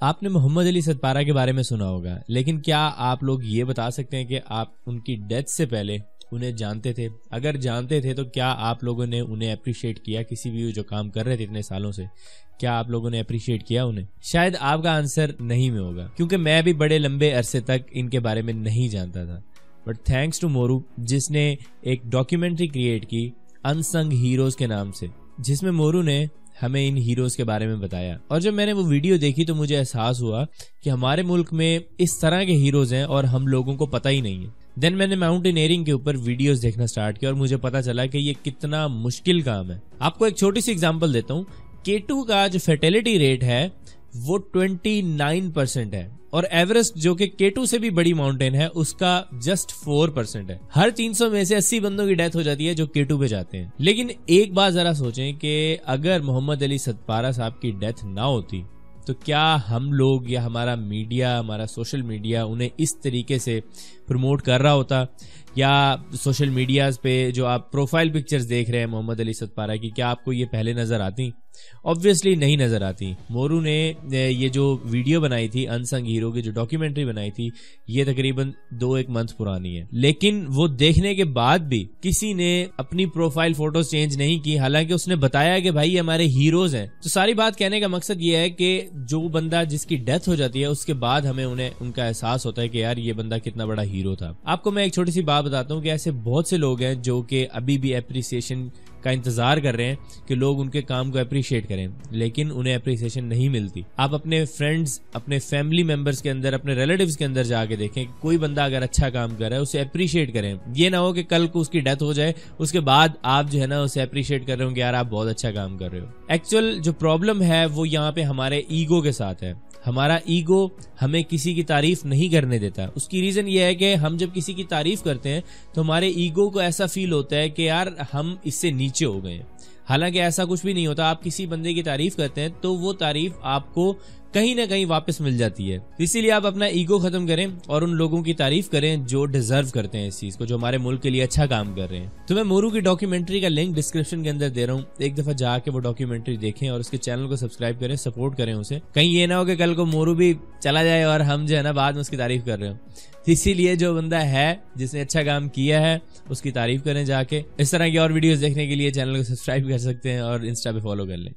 آپ نے محمد علی ستپارہ کے بارے میں سنا ہوگا، لیکن کیا آپ لوگ یہ بتا سکتے ہیں کہ آپ ان کی ڈیتھ سے پہلے انہیں جانتے تھے؟ اگر جانتے تھے تو کیا آپ لوگوں نے انہیں اپریشیٹ کیا کسی بھی جو کام کر رہے تھے اتنے سالوں سے؟ کیا آپ لوگوں نے اپریشیٹ کیا انہیں؟ شاید آپ کا آنسر نہیں میں ہوگا، کیونکہ میں بھی بڑے لمبے عرصے تک ان کے بارے میں نہیں جانتا تھا۔ بٹ تھینکس ٹو مورو جس نے ایک ڈاکیومنٹری کریٹ کی انسنگ ہیروز کے نام سے، جس میں مورو نے ہمیں ان ہیروز کے بارے میں بتایا۔ اور جب میں نے وہ ویڈیو دیکھی تو مجھے احساس ہوا کہ ہمارے ملک میں اس طرح کے ہیروز ہیں اور ہم لوگوں کو پتہ ہی نہیں ہے۔ دین میں نے ماؤنٹینئرنگ کے اوپر ویڈیوز دیکھنا سٹارٹ کیا اور مجھے پتا چلا کہ یہ کتنا مشکل کام ہے۔ آپ کو ایک چھوٹی سی اگزامپل دیتا ہوں۔ کیٹو کا جو فیٹیلٹی ریٹ ہے وہ ٹوینٹی نائن پرسینٹ ہے۔ اور ایوریسٹ جو کہ کیٹو سے بھی بڑی ماؤنٹین ہے، اس کا جسٹ فور پرسینٹ ہے۔ ہر تین سو میں سے اسی بندوں کی ڈیتھ ہو جاتی ہے جو کیٹو پہ جاتے ہیں۔ لیکن ایک بات ذرا سوچیں کہ اگر محمد علی ستپارا صاحب کی ڈیتھ نہ ہوتی، تو کیا ہم لوگ یا ہمارا میڈیا ہمارا سوشل میڈیا انہیں اس طریقے سے پروموٹ کر رہا ہوتا یا سوشل میڈیاز پہ جو آپ پروفائل پکچرز دیکھ رہے ہیں محمد علی ستپارا کی، کیا آپ کو یہ پہلے نظر آتی؟ آبویسلی نہیں نظر آتی۔ مورو نے یہ جو ویڈیو بنائی تھی انسنگ ہیرو کی جو ڈاکیومنٹری بنائی تھی، یہ تقریباً دو ایک منتھ پرانی ہے۔ لیکن وہ دیکھنے کے بعد بھی کسی نے اپنی پروفائل فوٹوز چینج نہیں کی، حالانکہ اس نے بتایا کہ بھائی ہمارے ہیروز ہیں۔ تو ساری بات کہنے کا مقصد یہ ہے کہ جو بندہ جس کی ڈیتھ ہو جاتی ہے، اس کے بعد ہمیں انہیں، ان کا احساس ہوتا ہے کہ یار یہ بندہ کتنا بڑا ہیرو ہیرو تھا آپ کو میں ایک چھوٹی سی بات بتاتا ہوں کہ ایسے بہت سے لوگ ہیں جو کہ ابھی بھی اپریسیشن کا انتظار کر رہے ہیں کہ لوگ ان کے کام کو اپریشیٹ کریں، لیکن انہیں اپریسیشن نہیں ملتی۔ آپ اپنے فرینڈز اپنے فیملی ممبرز کے اندر، اپنے ریلیٹیوز کے اندر جا کے دیکھیں کہ کوئی بندہ اگر اچھا کام کر رہا ہے، اسے اپریشیٹ کریں۔ یہ نہ ہو کہ کل کو اس کی ڈیتھ ہو جائے، اس کے بعد آپ جو ہے نا اسے اپریشیٹ کر رہے ہوں کہ یار آپ بہت اچھا کام کر رہے ہو۔ ایکچوئل جو پرابلم ہے وہ یہاں پہ ہمارے ایگو کے ساتھ ہے۔ ہمارا ایگو ہمیں کسی کی تعریف نہیں کرنے دیتا۔ اس کی ریزن یہ ہے کہ ہم جب کسی کی تعریف کرتے ہیں تو ہمارے ایگو کو ایسا فیل ہوتا ہے کہ یار ہم اس سے نیچے ہو گئے ہیں۔ حالانکہ ایسا کچھ بھی نہیں ہوتا، آپ کسی بندے کی تعریف کرتے ہیں تو وہ تعریف آپ کو کہیں نہ کہیں واپس مل جاتی ہے۔ اسی لیے آپ اپنا ایگو ختم کریں اور ان لوگوں کی تعریف کریں جو ڈیزرو کرتے ہیں اس چیز کو، جو ہمارے ملک کے لیے اچھا کام کر رہے ہیں۔ تو میں مورو کی ڈاکیومنٹری کا لنک ڈسکرپشن کے اندر دے رہا ہوں۔ ایک دفعہ جا کے وہ ڈاکیومنٹری دیکھیں اور اس کے چینل کو سبسکرائب کریں سپورٹ کریں اسے۔ کہیں یہ نہ ہو کہ کل کو مورو بھی چلا جائے اور ہم جو ہے نا بعد میں اس کی تعریف کر رہے ہوں۔ اسی لیے جو بندہ ہے جس نے اچھا کام کیا ہے، اس کی تعریف کریں جا کے۔ اس طرح کی اور ویڈیوز دیکھنے کے لیے چینل کو سبسکرائب کر سکتے ہیں اور انسٹا پہ فالو کر لیں۔